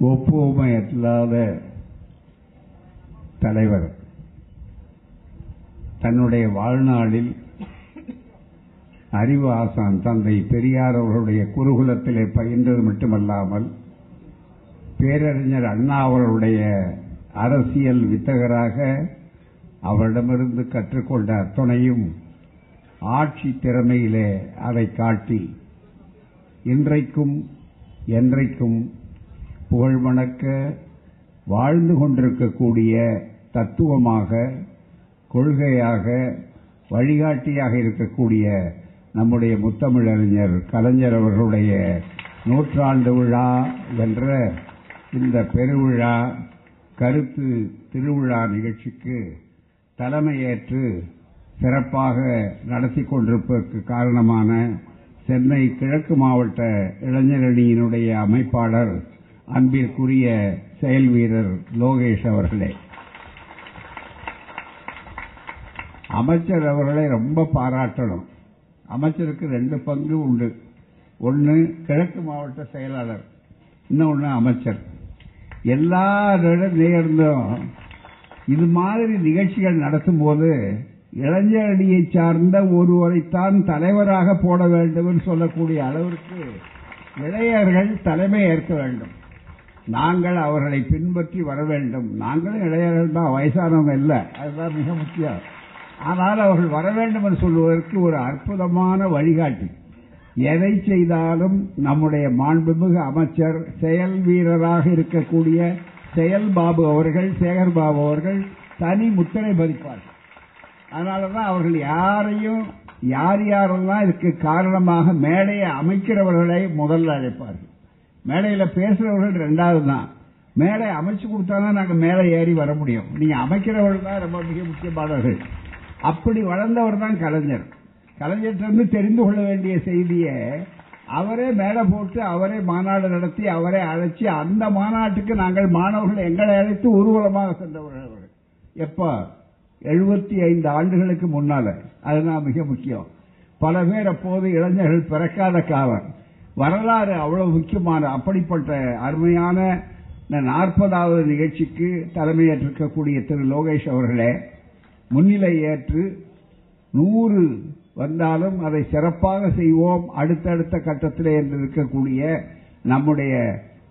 ஒப்புமையல்லாத தலைவர் தன்னுடைய வாழ்நாளில் அறிவு ஆசான் தந்தை பெரியார் அவர்களுடைய குருகுலத்திலே பயின்றது மட்டுமல்லாமல் பேரறிஞர் அண்ணா அவர்களுடைய அரசியல் வித்தகராக அவரிடமிருந்து கற்றுக்கொண்ட அத்துணையும் ஆட்சி திறமையிலே அதை காட்டி இன்றைக்கும் என்றைக்கும் புகழ்மணக்க வாழ்ந்து கொண்டிருக்கக்கூடிய தத்துவமாக கொள்கையாக வழிகாட்டியாக இருக்கக்கூடிய நம்முடைய முத்தமிழறிஞர் கலைஞர் அவர்களுடைய நூற்றாண்டு விழா என்ற இந்த பெருவிழா கருத்து திருவிழா நிகழ்ச்சிக்கு தலைமையேற்று சிறப்பாக நடத்தி கொண்டிருப்பதற்கு காரணமான சென்னை கிழக்கு மாவட்ட இளைஞரணியினுடைய அமைப்பாளர் அன்பிற்குரிய செயல் வீரர் லோகேஷ் அவர்களே. அமைச்சர் அவர்களை ரொம்ப பாராட்டணும். அமைச்சருக்கு ரெண்டு பங்கு உண்டு. ஒன்று கிழக்கு மாவட்ட செயலாளர் இன்னொன்று அமைச்சர். எல்லாரோட நேர்ந்தும். இது மாதிரி நிகழ்ச்சிகள் நடத்தும் போது இளைஞரணியை சார்ந்த ஒருவரைத்தான் தலைவராக போட வேண்டும் என்று சொல்லக்கூடிய அளவிற்கு இளையர்கள் தலைமை ஏற்க வேண்டும். நாங்கள் அவர்களை பின்பற்றி வர வேண்டும். நாங்களும் இளைஞர்கள் தான் வயசானவங்க இல்லை. அதுதான் மிக முக்கியம். ஆனால் அவர்கள் வர வேண்டும் என்று சொல்வதற்கு ஒரு அற்புதமான வழிகாட்டி. எதை செய்தாலும் நம்முடைய மாண்புமிகு அமைச்சர் செயல் வீரராக இருக்கக்கூடிய செயல் பாபு அவர்கள் சேகர் பாபு அவர்கள் தனி முத்திரை பதிப்பார்கள். அதனாலதான் அவர்கள் யாரையும் யார் யாரெல்லாம் இதுக்கு காரணமாக மேடையை அமைக்கிறவர்களை முதல்ல அழைப்பார்கள். மேடையில பேசுறவர்கள் ரெண்டாவது தான் மேடை அமைச்சு கொடுத்தாதான் நாங்க மேலே ஏறி வர முடியும். நீங்க அமைக்கிறவர்கள் தான் ரொம்ப மிக முக்கியமானவர்கள் அப்படி வளர்ந்தவர் தான் கலைஞர். கலைஞர்கிட்ட தெரிந்து கொள்ள வேண்டிய செய்தியை அவரே மேடை போட்டு அவரே மாநாடு நடத்தி அவரே அழைச்சி அந்த மாநாட்டுக்கு நாங்கள் மாணவர்கள் எங்களை அழைத்து ஊர்வலமாக சென்றவர்கள் அவர் எப்ப? எழுபத்தி ஐந்து ஆண்டுகளுக்கு முன்னால. அதுதான் மிக முக்கியம். பல பேர் அப்போது இளைஞர்கள் பிறக்காத காலம். வரலாறு அவ்வளவு முக்கியமான அப்படிப்பட்ட அருமையான நாற்பதாவது நிகழ்ச்சிக்கு தலைமையேற்றிருக்கக்கூடிய திரு லோகேஷ் அவர்களே முன்னிலை ஏற்று நூறு வந்தாலும் அதை சிறப்பாக செய்வோம் அடுத்தடுத்த கட்டத்தில் என்று இருக்கக்கூடிய நம்முடைய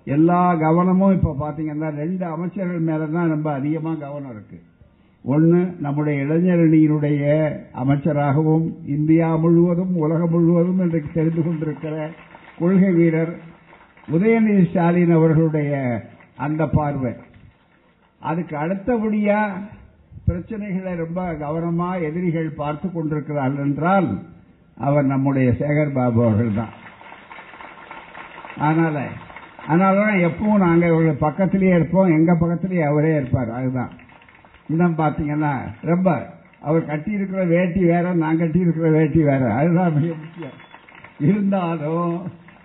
எல்லா கவனமும் இப்ப பாத்தீங்கன்னா ரெண்டு அமைச்சர்கள் மேலதான் ரொம்ப அதிகமா கவனம் இருக்கு. ஒன்று நம்முடைய இளைஞரணியினுடைய அமைச்சராகவும் இந்தியா முழுவதும் உலகம் முழுவதும் இன்றைக்கு தெரிந்து கொண்டிருக்கிற கொள்கை வீரர் உதயநிதி ஸ்டாலின் அவர்களுடைய அந்த பார்வை. அதுக்கு அடுத்தபடியா பிரச்சனைகளை ரொம்ப கவனமா எதிரிகள் பார்த்து கொண்டிருக்கிறார்கள் என்றால் அவர் நம்முடைய சேகர் பாபு அவர்கள் தான் அதனால அதனாலதான் எப்பவும் நாங்க இவர்கள் பக்கத்திலேயே இருப்போம் எங்க பக்கத்திலேயே அவரே இருப்பார் அதுதான். இன்னும் பாத்தீங்கன்னா ரொம்ப அவர் கட்டி இருக்கிற வேட்டி வேற நான் கட்டி இருக்கிற வேட்டி வேற அதுதான் மிக முக்கியம். இருந்தாலும்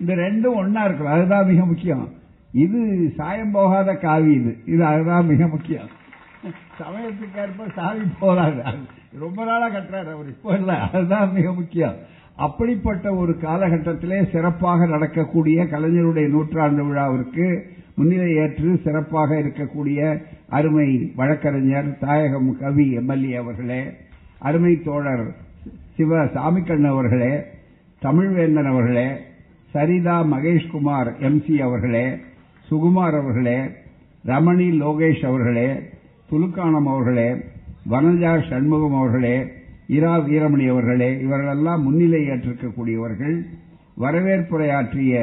இந்த ரெண்டும் ஒன்னா இருக்கணும். அதுதான் மிக முக்கியம். இது சாயம் போகாத காவி இது. இது அதுதான் மிக முக்கியம். சமயத்துக்கு ஏற்ப சாவி போறாரு ரொம்ப நாளா கட்டுறாரு அவர். இப்போ இல்ல. அதுதான் மிக முக்கியம். அப்படிப்பட்ட ஒரு காலகட்டத்திலே சிறப்பாக நடக்கக்கூடிய கலைஞருடைய நூற்றாண்டு விழாவிற்கு முன்னிலை ஏற்று சிறப்பாக இருக்கக்கூடிய அருமை வழக்கறிஞர் தாயகம் கவி எம்எல்ஏ அவர்களே அருமை தோழர் சிவ சாமிக்கண்ணன் அவர்களே தமிழ்வேந்தன் அவர்களே சரிதா மகேஷ்குமார் எம்சி அவர்களே சுகுமார் அவர்களே ரமணி லோகேஷ் அவர்களே துலுக்கானம் அவர்களே வனஜா சண்முகம் அவர்களே இரா வீரமணி அவர்களே இவர்களெல்லாம் முன்னிலை ஏற்றிருக்கக்கூடியவர்கள். வரவேற்புரையாற்றிய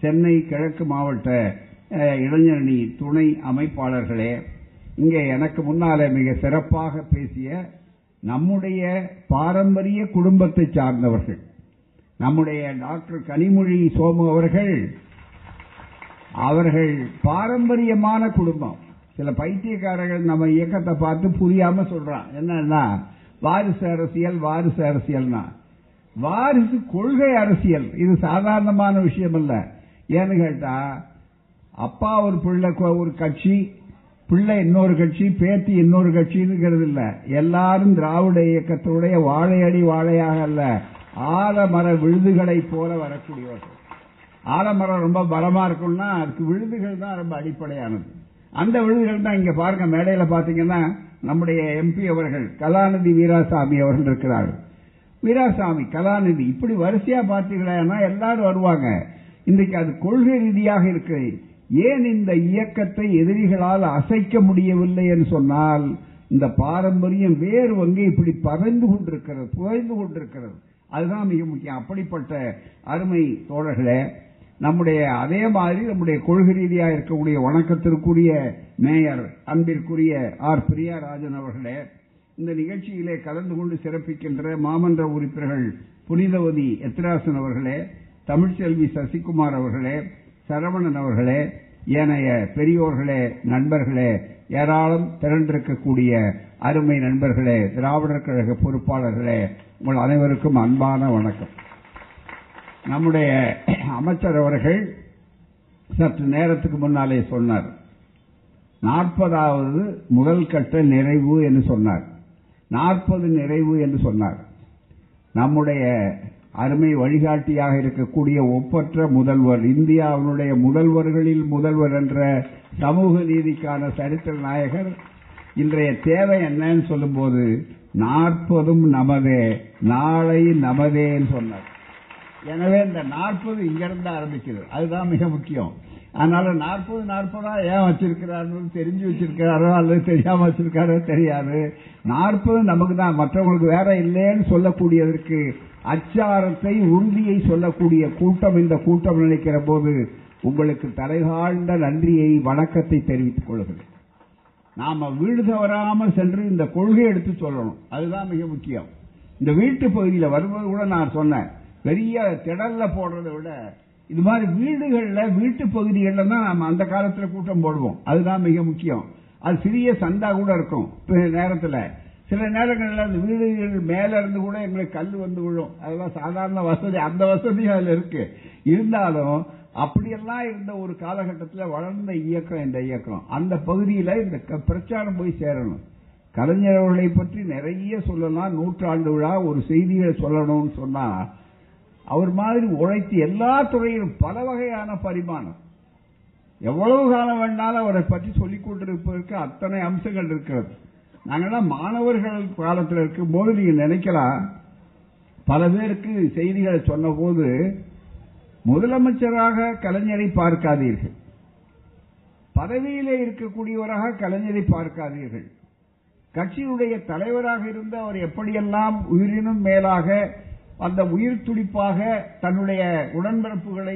சென்னை கிழக்கு மாவட்ட இளைஞரணி துணை அமைப்பாளர்களே இங்கே எனக்கு முன்னாலே மிக சிறப்பாக பேசிய நம்முடைய பாரம்பரிய குடும்பத்தை சார்ந்தவர்கள். நம்முடைய டாக்டர் கனிமொழி சோமு அவர்கள் அவர்கள் பாரம்பரியமான குடும்பம். சில பைத்தியக்காரர்கள் நம்ம இயக்கத்தை பார்த்து புரியாம சொல்றான். என்னன்னா வாரிசு அரசியல் வாரிசு அரசியல்னா. வாரிசு கொள்கை அரசியல். இது சாதாரணமான விஷயம் அல்ல ஏன்னு கேட்டா அப்பா ஒரு பிள்ளை ஒரு கட்சி பிள்ளை இன்னொரு கட்சி பேத்தி இன்னொரு கட்சிங்கிறது இல்ல. எல்லாரும் திராவிட இயக்கத்துடைய வாழையடி வாழையாக அல்ல. ஆலமர விழுதுகளை போல வரக்கூடியவர்கள். ஆலமரம் ரொம்ப பலமா இருக்கும்னா அதுக்கு விழுதுகள் தான் ரொம்ப அடிப்படையானது. அந்த விழுதுகள் தான் இங்க பாருங்க மேடையில பாத்தீங்கன்னா நம்முடைய எம்பி அவர்கள் கலாநிதி வீராசாமி அவர்கள் இருக்கிறார்கள். வீராசாமி கலாநிதி இப்படி வரிசையா பார்த்தீங்கன்னா எல்லாரும் வருவாங்க. இன்றைக்கு அது கொள்கை ரீதியாக இருக்கு. ஏன் இந்த இயக்கத்தை எதிரிகளால் அசைக்க முடியவில்லை என்று சொன்னால் இந்த பாரம்பரியம் வேறு வங்கி இப்படி பறந்து கொண்டிருக்கிறது புதைந்து கொண்டிருக்கிறது. அதுதான் மிக முக்கியம். அப்படிப்பட்ட அருமை தோழர்களே நம்முடைய அதே மாதிரி நம்முடைய கொள்கை ரீதியாக இருக்கக்கூடிய வணக்கத்திற்குரிய மேயர் அன்பிற்குரிய ஆர். பிரியாராஜன் அவர்களே இந்த நிகழ்ச்சியிலே கலந்து கொண்டு சிறப்பிக்கின்ற மாமன்ற உறுப்பினர்கள் புனிதவதி எத்திராசன் அவர்களே தமிழ்ச்செல்வி சசிகுமார் அவர்களே சரவணன் அவர்களே ஏனைய பெரியோர்களே நண்பர்களே ஏராளம் திரண்டிருக்கக்கூடிய அருமை நண்பர்களே திராவிடர் கழக பொறுப்பாளர்களே உங்கள் அனைவருக்கும் அன்பான வணக்கம். நம்முடைய அமைச்சர் அவர்கள் சற்று நேரத்துக்கு முன்னாலே சொன்னார். நாற்பதாவது முதல் கட்ட நிறைவு என்று சொன்னார். நாற்பது நிறைவு என்று சொன்னார். நம்முடைய அருமை வழிகாட்டியாக இருக்கக்கூடிய ஒப்பற்ற முதல்வர் இந்தியாவினுடைய முதல்வர்களில் முதல்வர் என்ற சமூக நீதிக்கான சரித்திர நாயகர் இன்றைய தேவை என்னன்னு சொல்லும்போது நாற்பதும் நமதே நாளை நமதேன்னு சொன்னார். எனவே இந்த நாற்பது இங்கிருந்து ஆரம்பிக்கிறது அதுதான் மிக முக்கியம். அதனால நாற்பது நாற்பதா ஏன் வச்சிருக்கிறாரு தெரிஞ்சு வச்சிருக்காரோ அல்லது தெரியாம வச்சிருக்காரோ தெரியாது. நாற்பது நமக்கு தான் மற்றவங்களுக்கு வேற இல்லைன்னு சொல்லக்கூடியதற்கு அச்சாரத்தை உறுதியை சொல்லக்கூடிய கூட்டம் இந்த கூட்டம் நினைக்கிற போது உங்களுக்கு தலைகாழ்ந்த நன்றியை வணக்கத்தை தெரிவித்துக் கொள்கிறேன். நாம வீடு தவறாமல் சென்று இந்த கொள்கை எடுத்து சொல்லணும். அதுதான் மிக முக்கியம். இந்த வீட்டு பகுதியில் வருவது கூட நான் சொன்னேன் பெரிய திடல்ல போடுறதை விட இது மாதிரி வீடுகளில் வீட்டு பகுதிகளில் தான் நம்ம அந்த காலத்தில் கூட்டம் போடுவோம். அதுதான் மிக முக்கியம். அது சிறிய சந்தா கூட இருக்கும். நேரத்தில் சில நேரங்களில் அந்த வீடுகள் மேலே இருந்து கூட எங்களுக்கு கல் வந்து விழும். அதெல்லாம் சாதாரண வசதி அந்த வசதியும் அதில் இருக்கு. இருந்தாலும் அப்படியெல்லாம் இருந்த ஒரு காலகட்டத்தில் வளர்ந்த இயக்கம் இந்த இயக்கம். அந்த பகுதியில் இந்த பிரச்சாரம் போய் சேரணும். கலைஞர் அவர்களை பற்றி நிறைய சொல்லலாம். நூற்றாண்டு விழா ஒரு செய்திகளை சொல்லணும்னு சொன்னா அவர் மாதிரி உழைத்து எல்லா துறையிலும் பல வகையான பரிமாணம். எவ்வளவு காலம் வேணாலும் அவரை பற்றி சொல்லிக் கொண்டிருப்பதற்கு அத்தனை அம்சங்கள் இருக்கிறது. நாங்கள்லாம் மாணவர்கள் காலத்தில் இருக்கும் போது நீங்க நினைக்கலாம் பல பேருக்கு செய்திகளை சொன்ன போது முதலமைச்சராக கலைஞரை பார்க்காதீர்கள். பதவியிலே இருக்கக்கூடியவராக கலைஞரை பார்க்காதீர்கள். கட்சியுடைய தலைவராக இருந்த அவர் எப்படியெல்லாம் உயிரினும் மேலாக அந்த உயிர் துடிப்பாக தன்னுடைய உடன்பிறப்புகளை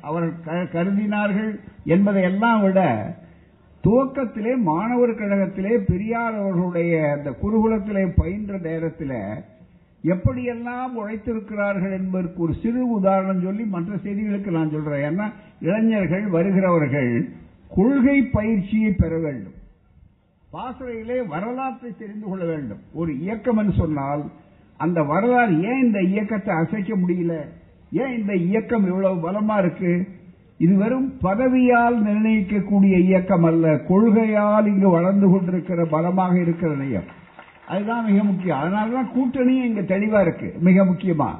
அவர் கருதினார்கள் என்பதை எல்லாம் விட துவக்கத்திலே மாணவர் கழகத்திலே பெரியார் அவர்களுடைய அந்த குருகுலத்திலே பயின்ற நேரத்தில் எப்படியெல்லாம் உழைத்திருக்கிறார்கள் என்பதற்கு ஒரு சிறு உதாரணம் சொல்லி மற்ற செய்திகளுக்கு நான் சொல்றேன். ஏன்னா இளைஞர்கள் வருகிறவர்கள் கொள்கை பயிற்சியை பெற வேண்டும். பாசறையிலே வரலாற்றை தெரிந்து கொள்ள வேண்டும். ஒரு இயக்கம் என்று சொன்னால் அந்த வரலாறு ஏன் இந்த இயக்கத்தை அசைக்க முடியல? ஏன் இந்த இயக்கம் இவ்வளவு பலமா இருக்கு? இது வெறும் பதவியால் நிர்ணயிக்கக்கூடிய இயக்கம் அல்ல. கொள்கையால் இங்கு வளர்ந்து கொண்டிருக்கிற பலமாக இருக்கிற இணையம் அதுதான் மிக முக்கியம். அதனாலதான் கூட்டணியும் இங்க தெளிவா இருக்கு. மிக முக்கியமா.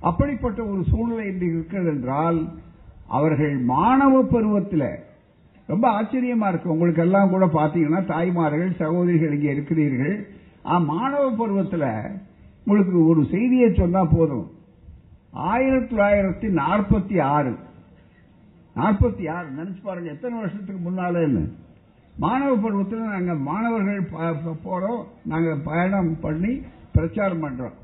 அப்படிப்பட்ட ஒரு சூழ்நிலை இன்று இருக்கிறது என்றால் அவர்கள் மாணவ பருவத்தில் ரொம்ப ஆச்சரியமா இருக்கு. உங்களுக்கு எல்லாம் கூட பாத்தீங்கன்னா தாய்மார்கள் சகோதரிகள் இங்கே இருக்கிறீர்கள். மாணவ பருவத்தில் உங்களுக்கு ஒரு செய்தியை சொன்னா போதும். ஆயிரத்தி தொள்ளாயிரத்தி நாற்பத்தி ஆறு. நாற்பத்தி ஆறு. நினைச்சு பாருங்க எத்தனை வருஷத்துக்கு முன்னாலேன்னு. மாணவ பருவத்தில் நாங்கள் மாணவர்கள் போகிறோம் நாங்கள் பயணம் பண்ணி பிரச்சாரம் பண்றோம்.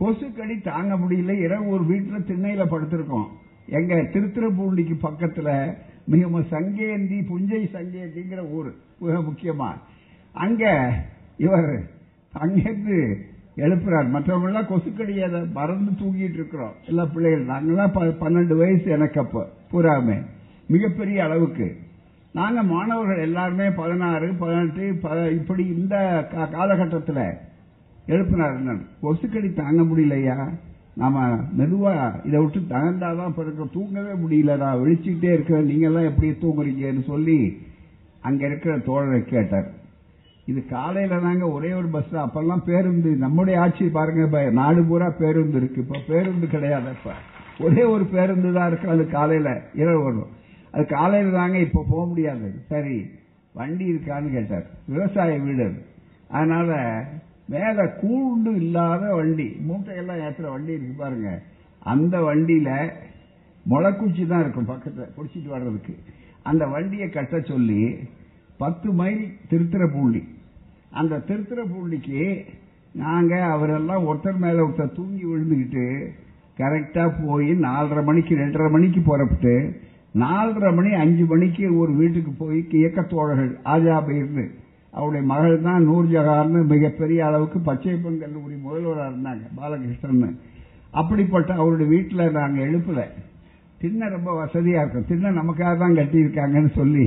கொசுக்கடி தாங்க முடியல. இரவு ஒரு வீட்டில் திண்ணையில் படுத்திருக்கோம். எங்க திருத்திரப்பூண்டிக்கு பக்கத்தில் மிக சங்கேந்தி புஞ்சை சங்கேந்திங்கிற ஊர் மிக முக்கியமா. அங்க இவர் அங்கேருந்து எழுப்புறார். மற்றவங்களாம் எல்லாம் கொசுக்கடியை மறந்து தூங்கிட்டு இருக்கிறோம். எல்லா பிள்ளைகள் நாங்கள்லாம் பன்னெண்டு வயசு எனக்கு அப்போ பூராமே மிகப்பெரிய அளவுக்கு. நாங்க மாணவர்கள் எல்லாருமே பதினாறு பதினெட்டு இப்படி இந்த காலகட்டத்தில் எழுப்பினார் கொசுக்கடி தாங்க முடியலையா? நாம மெதுவா இதை விட்டு தகர்ந்தாதான் பிறகு தூங்கவே முடியல நான் விழிச்சுக்கிட்டே இருக்கிறேன் நீங்க எல்லாம் எப்படி தூங்குறீங்கன்னு சொல்லி அங்க இருக்கிற தோழரை கேட்டார். இது காலையில தாங்க ஒரே ஒரு பஸ் அப்பெல்லாம் பேருந்து நம்முடைய ஆட்சி பாருங்க நாடு பூரா பேருந்து இருக்கு. இப்ப பேருந்து கிடையாது இப்ப. ஒரே ஒரு பேருந்து தான் இருக்கு அது காலையில இரவு வரும். அது காலையில் தாங்க இப்போ போக முடியாது. சரி வண்டி இருக்கான்னு கேட்டார். விவசாய வீடு அது. அதனால மேலே கூண்டு இல்லாத வண்டி மூட்டையெல்லாம் ஏற்றுற வண்டி இருக்கு பாருங்க. அந்த வண்டியில முளைக்குச்சி தான் இருக்கும் பக்கத்தில் பிடிச்சிட்டு வர்றதுக்கு. அந்த வண்டியை கட்ட சொல்லி பத்து மைல் திருத்திரப்பூண்டி அந்த திருத்திரப்பூண்டிக்கு நாங்கள் அவரெல்லாம் ஒருத்தர் மேலே ஒருத்தர் தூங்கி விழுந்துக்கிட்டு கரெக்டாக போய் நாலரை மணிக்கு ரெண்டரை மணிக்கு புறப்பட்டு நாலரை மணி அஞ்சு மணிக்கு ஒரு வீட்டுக்கு போய் இயக்கத்தோழர்கள் ஆஜாபயிர்னு அவருடைய மகள் தான் நூர்ஜஹார்னு மிகப்பெரிய அளவுக்கு பச்சை கல்லூரி முதல்வராக இருந்தாங்க பாலகிருஷ்ணன் அப்படிப்பட்ட அவருடைய வீட்டில் நாங்கள் எழுப்பல. திண்ணை ரொம்ப வசதியாக இருக்கும். திண்ணை நமக்காக தான் கட்டியிருக்காங்கன்னு சொல்லி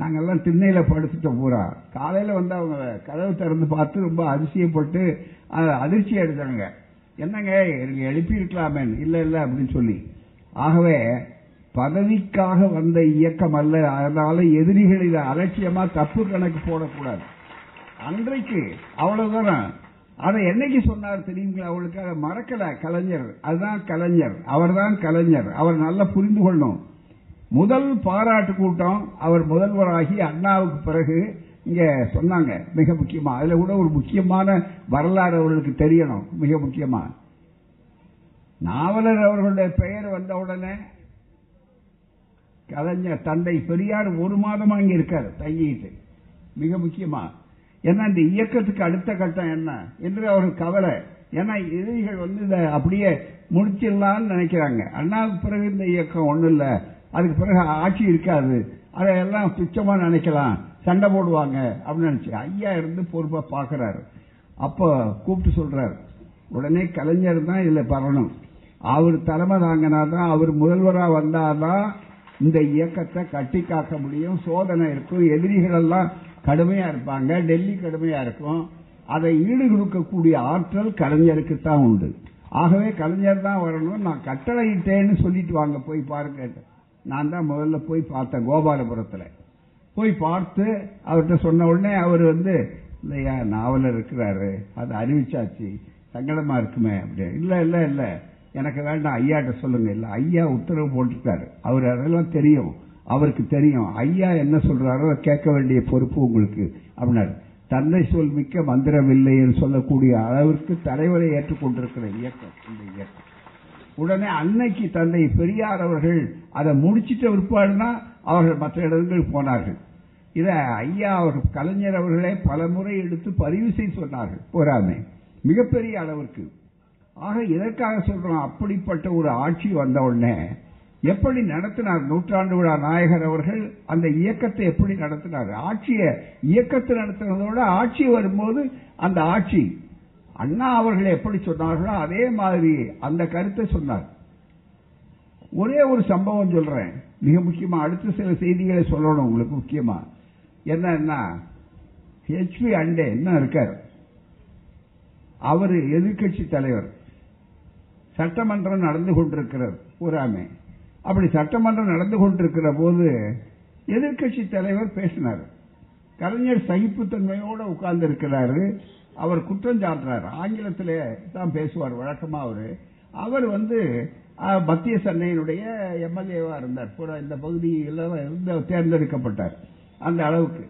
நாங்கள்லாம் திண்ணையில் படுத்துட்டோம் பூரா. காலையில் வந்து அவங்க கதவு திறந்து பார்த்து ரொம்ப அதிசயப்பட்டு அதிர்ச்சி எடுத்தாங்க என்னங்க எனக்கு எழுப்பியிருக்கலாமேன்னு. இல்லை இல்லை அப்படின்னு சொல்லி. ஆகவே பதவிக்காக வந்த இயக்கம் அல்ல. அதனால எதிரிகளில் அலட்சியமா தப்பு கணக்கு போடக்கூடாது. அன்றைக்கு அவ்வளவுதான்? அதை என்னைக்கு சொன்னார் தெரியுங்களா? அவளுக்கு அதை மறக்கல கலைஞர். அதுதான் கலைஞர். அவர்தான் கலைஞர். அவர் நல்லா புரிந்து கொள்ளணும். முதல் பாராட்டு கூட்டம் அவர் முதல்வராகி அண்ணாவுக்கு பிறகு இங்க சொன்னாங்க மிக முக்கியமா. அதுல கூட ஒரு முக்கியமான வரலாறு அவர்களுக்கு தெரியணும் மிக முக்கியமா. நாவலர் அவர்களுடைய பெயர் வந்த உடனே கலைஞர் தந்தை பெரியார் ஒரு மாதமா இங்க இருக்காரு தங்கிட்டு. மிக முக்கியமா. ஏன்னா இந்த இயக்கத்துக்கு அடுத்த கட்டம் என்ன என்று அவருக்கு கவலை. ஏன்னா எதிரிகள் வந்து இதை அப்படியே முடிச்சிடலாம்னு நினைக்கிறாங்க. அண்ணாவுக்கு பிறகு இந்த இயக்கம் ஒண்ணும் இல்ல. அதுக்கு பிறகு ஆட்சி இருக்காது. அதையெல்லாம் துச்சமா நினைக்கலாம். சண்டை போடுவாங்க அப்படின்னு நினைச்சு ஐயா இருந்து பொறுப்பா பாக்குறாரு அப்ப கூப்பிட்டு சொல்றாரு உடனே கலைஞர் தான் இதுல பரணும். அவர் தலைமை தாங்கினாதான் அவர் முதல்வரா வந்தாதான் இந்த இயக்கத்தை கட்டி காக்க முடியும். சோதனை இருக்கும். எதிரிகள் எல்லாம் கடுமையா இருப்பாங்க. டெல்லி கடுமையா இருக்கும். அதை ஈடு கொடுக்கக்கூடிய ஆற்றல் கலைஞருக்கு தான் உண்டு. ஆகவே கலைஞர் தான் வரணும். நான் கட்டளையிட்டேன்னு சொல்லிட்டு வாங்க போய் பாருங்க. நான் தான் முதல்ல போய் பார்த்தேன் கோபாலபுரத்தில். போய் பார்த்து அவர்கிட்ட சொன்ன உடனே அவர் வந்து இல்லையா நாவலர் இருக்கிறாரு. அதை அறிவிச்சாச்சு. சங்கடமா இருக்குமே. அப்படி. இல்லை இல்லை இல்லை. எனக்கு வேண்டாம் ஐயாட்ட சொல்லுங்க. இல்ல ஐயா உத்தரவு போட்டிருக்காரு. அவர் அதெல்லாம் தெரியும். அவருக்கு தெரியும். ஐயா என்ன சொல்றாரோ கேட்க வேண்டிய பொறுப்பு உங்களுக்கு அப்படின்னாரு. தன்னை சொல் மிக்க மந்திரம் இல்லை என்று சொல்லக்கூடிய அளவிற்கு தலைவரை ஏற்றுக்கொண்டிருக்கிற இயக்கம் இந்த இயக்கம். உடனே அன்னைக்கு தந்தை பெரியார் அவர்கள் அதை முடிச்சிட்ட பிற்பாடுதான் அவர்கள் மற்ற இடங்களுக்கு போனார்கள். இதை ஐயா அவர் கலைஞர் அவர்களே பல முறை எடுத்து பதிவு செய்து சொன்னார்கள். போராமை மிகப்பெரிய அளவிற்கு. ஆக இதற்காக சொல்றோம்? அப்படிப்பட்ட ஒரு ஆட்சி வந்த உடனே எப்படி நடத்தினார் நூற்றாண்டு விழா நாயகர் அவர்கள்? அந்த இயக்கத்தை எப்படி நடத்தினார்? ஆட்சியை இயக்கத்தை நடத்தினதோட ஆட்சி வரும்போது அந்த ஆட்சி. அண்ணா அவர்கள் எப்படி சொன்னார்களோ அதே மாதிரி அந்த கருத்தை சொன்னார். ஒரே ஒரு சம்பவம் சொல்றேன். மிக முக்கியமா அடுத்த சில செய்திகளை சொல்லணும் உங்களுக்கு முக்கியமா. என்னன்னா ஹெச்பி அண்டே என்ன இருக்கார்? அவர் எதிர்க்கட்சி தலைவர். சட்டமன்றம் நடந்து கொண்டிருக்கிறது. பூராமே அப்படி சட்டமன்றம் நடந்து கொண்டிருக்கிற போது எதிர்க்கட்சி தலைவர் பேசினார். கலைஞர் சகிப்புத்தன்மையோடு உட்கார்ந்து இருக்கிறாரு அவர் குற்றம் சாட்டுறாரு. ஆங்கிலத்திலே தான் பேசுவார் வழக்கமாக அவரு. அவர் வந்து மத்திய சென்னையினுடைய எம்எல்ஏவா இருந்தார். பூரா இந்த பகுதியில் இருந்து தேர்ந்தெடுக்கப்பட்டார். அந்த அளவுக்கு.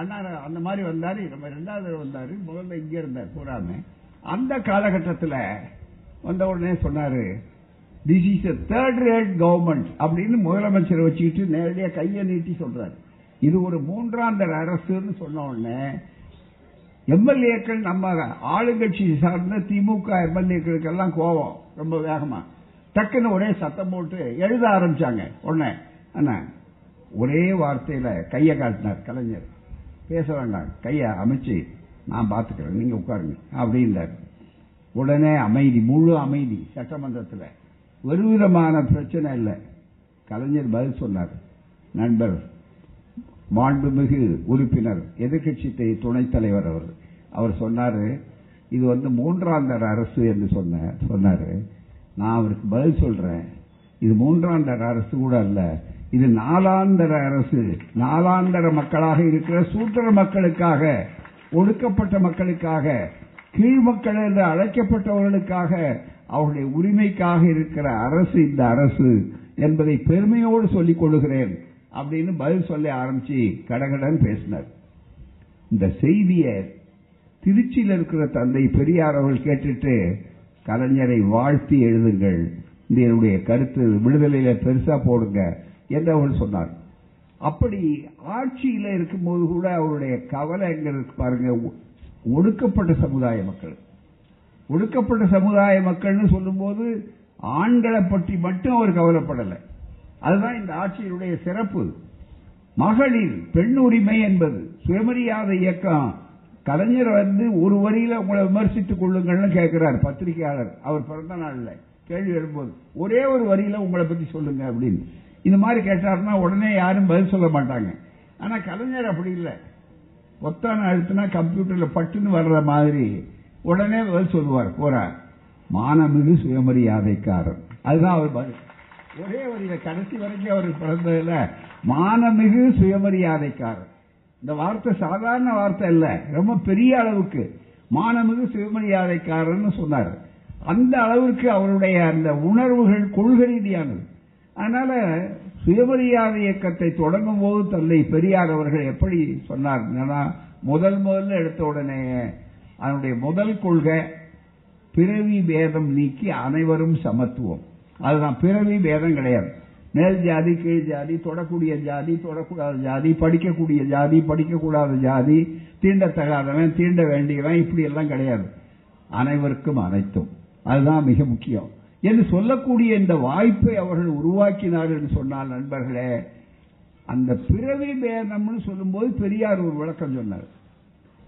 அண்ணா அந்த மாதிரி வந்தார். நம்ம ரெண்டாவது வந்தார். முதல்ல இங்கே இருந்தார் பூராமே அந்த காலகட்டத்தில் வந்த உடனே சொன்னாரு this is third rate government அப்படின்னு முதலமைச்சர் வச்சுக்கிட்டு நேரடியாக கையை நீட்டி சொல்றாரு. இது ஒரு மூன்றாம் தர அரசுன்னு சொன்ன உடனே எம்எல்ஏக்கள் நம்ம ஆளுங்கட்சி சார்ந்த திமுக எம்எல்ஏக்களுக்கெல்லாம் கோபம் ரொம்ப வேகமா. டக்குன்னு ஒரே சத்தம் போட்டு எழுத ஆரம்பிச்சாங்க உடனே. அண்ணா ஒரே வார்த்தையில கையை காட்டினார் கலைஞர். பேச வேண்டாம் கையை அமைச்சு நான் பார்த்துக்கிறேன் நீங்க உட்காருங்க அப்படின்னாரு. உடனே அமைதி முழு அமைதி சட்டமன்றத்தில். ஒரு விதமான பிரச்சனை இல்லை. கலைஞர் பதில் சொன்னார். நண்பர் மாண்புமிகு உறுப்பினர் எதிர்கட்சி துணைத் தலைவர் அவர் அவர் சொன்னார் இது வந்து மூன்றாம் தர அரசு என்று சொன்ன சொன்னார். நான் அவருக்கு பதில் சொல்கிறேன் இது மூன்றாம் தர அரசு கூட அல்ல. இது நாலாந்தர அரசு. நாலாந்தர மக்களாக இருக்கிற சூத்திர மக்களுக்காக ஒடுக்கப்பட்ட மக்களுக்காக கீழ் மக்கள் என்று அழைக்கப்பட்டவர்களுக்காக அவருடைய உரிமைக்காக இருக்கிற அரசு இந்த அரசு என்பதை பெருமையோடு சொல்லிக் கொள்ளுகிறேன் அப்படின்னு பதில் சொல்ல ஆரம்பிச்சு கடகடன் பேசினார். இந்த செய்தியை திருச்சியில் இருக்கிற தந்தை பெரியார் அவர்கள் கேட்டுட்டு கலைஞரை வாழ்த்தி எழுதுங்கள். இந்த என்னுடைய கருத்து. விடுதலையில பெருசா போடுங்க. என்று அவர் சொன்னார். அப்படி ஆட்சியில இருக்கும்போது கூட அவருடைய கவலை எங்க இருக்கு பாருங்க. ஒடுக்கப்பட்ட சமுதாய மக்கள். ஒடுக்கப்பட்ட சமுதாய மக்கள்னு சொல்லும்போது ஆண்களை பற்றி மட்டும் அவர் கவலைப்படலை. அதுதான் இந்த ஆட்சியினுடைய சிறப்பு. மகளிர் பெண் உரிமை என்பது சுயமரியாதை இயக்கம். கலைஞர் வந்து ஒரு வரியில உங்களை விமர்சித்துக் கொள்ளுங்கள்னு கேட்கிறார் பத்திரிகையாளர். அவர் பிறந்த நாள்ல கேள்வி எழும்போது ஒரே ஒரு வரியில உங்களை பத்தி சொல்லுங்க அப்படின்னு. இந்த மாதிரி கேட்டாருன்னா உடனே யாரும் பதில் சொல்ல மாட்டாங்க. ஆனா கலைஞர் அப்படி இல்லை. பொத்தான அழுத்தினா கம்ப்யூட்டர்ல பட்டுன்னு வர்ற மாதிரி உடனே பதில் சொல்லுவார். போறார். மானமிகு சுயமரியாதைக்காரன் அதுதான் அவர் பதில். ஒரே வரியில கடைசி வரைக்கும் அவர் பிறந்ததுல மானமிகு சுயமரியாதைக்காரன் இந்த வார்த்தை சாதாரண வார்த்தை இல்ல ரொம்ப பெரிய அளவுக்கு மானமிகு சுயமரியாதைக்காரன் சொன்னார். அந்த அளவுக்கு அவருடைய அந்த உணர்வுகள் கொள்கை ரீதியானது. அதனால சுயமரியாதை இயக்கத்தை தொடங்கும் போது தந்தை பெரியார் அவர்கள் எப்படி சொன்னார் முதல் முதல்ல எடுத்த உடனே அதனுடைய முதல் கொள்கை பிறவி பேதம் நீக்கி அனைவரும் சமத்துவம். அதுதான் பிறவி பேதம் கிடையாது. மேல் ஜாதி கீழ் ஜாதி தொடக்கூடிய ஜாதி தொடக்கூடாத ஜாதி படிக்கக்கூடிய ஜாதி படிக்கக்கூடாத ஜாதி தீண்டத்தகாதவன் தீண்ட வேண்டியவன் இப்படி எல்லாம் கிடையாது. அனைவருக்கும் அனைத்தும். அதுதான் மிக முக்கியம். என்று சொல்லக்கூடிய இந்த வாய்ப்பை அவர்கள் உருவாக்கினார் என்று சொன்னால் நண்பர்களே அந்த பிறவி பேதம்னு சொல்லும்போது பெரியார் ஒரு விளக்கம் சொன்னார்.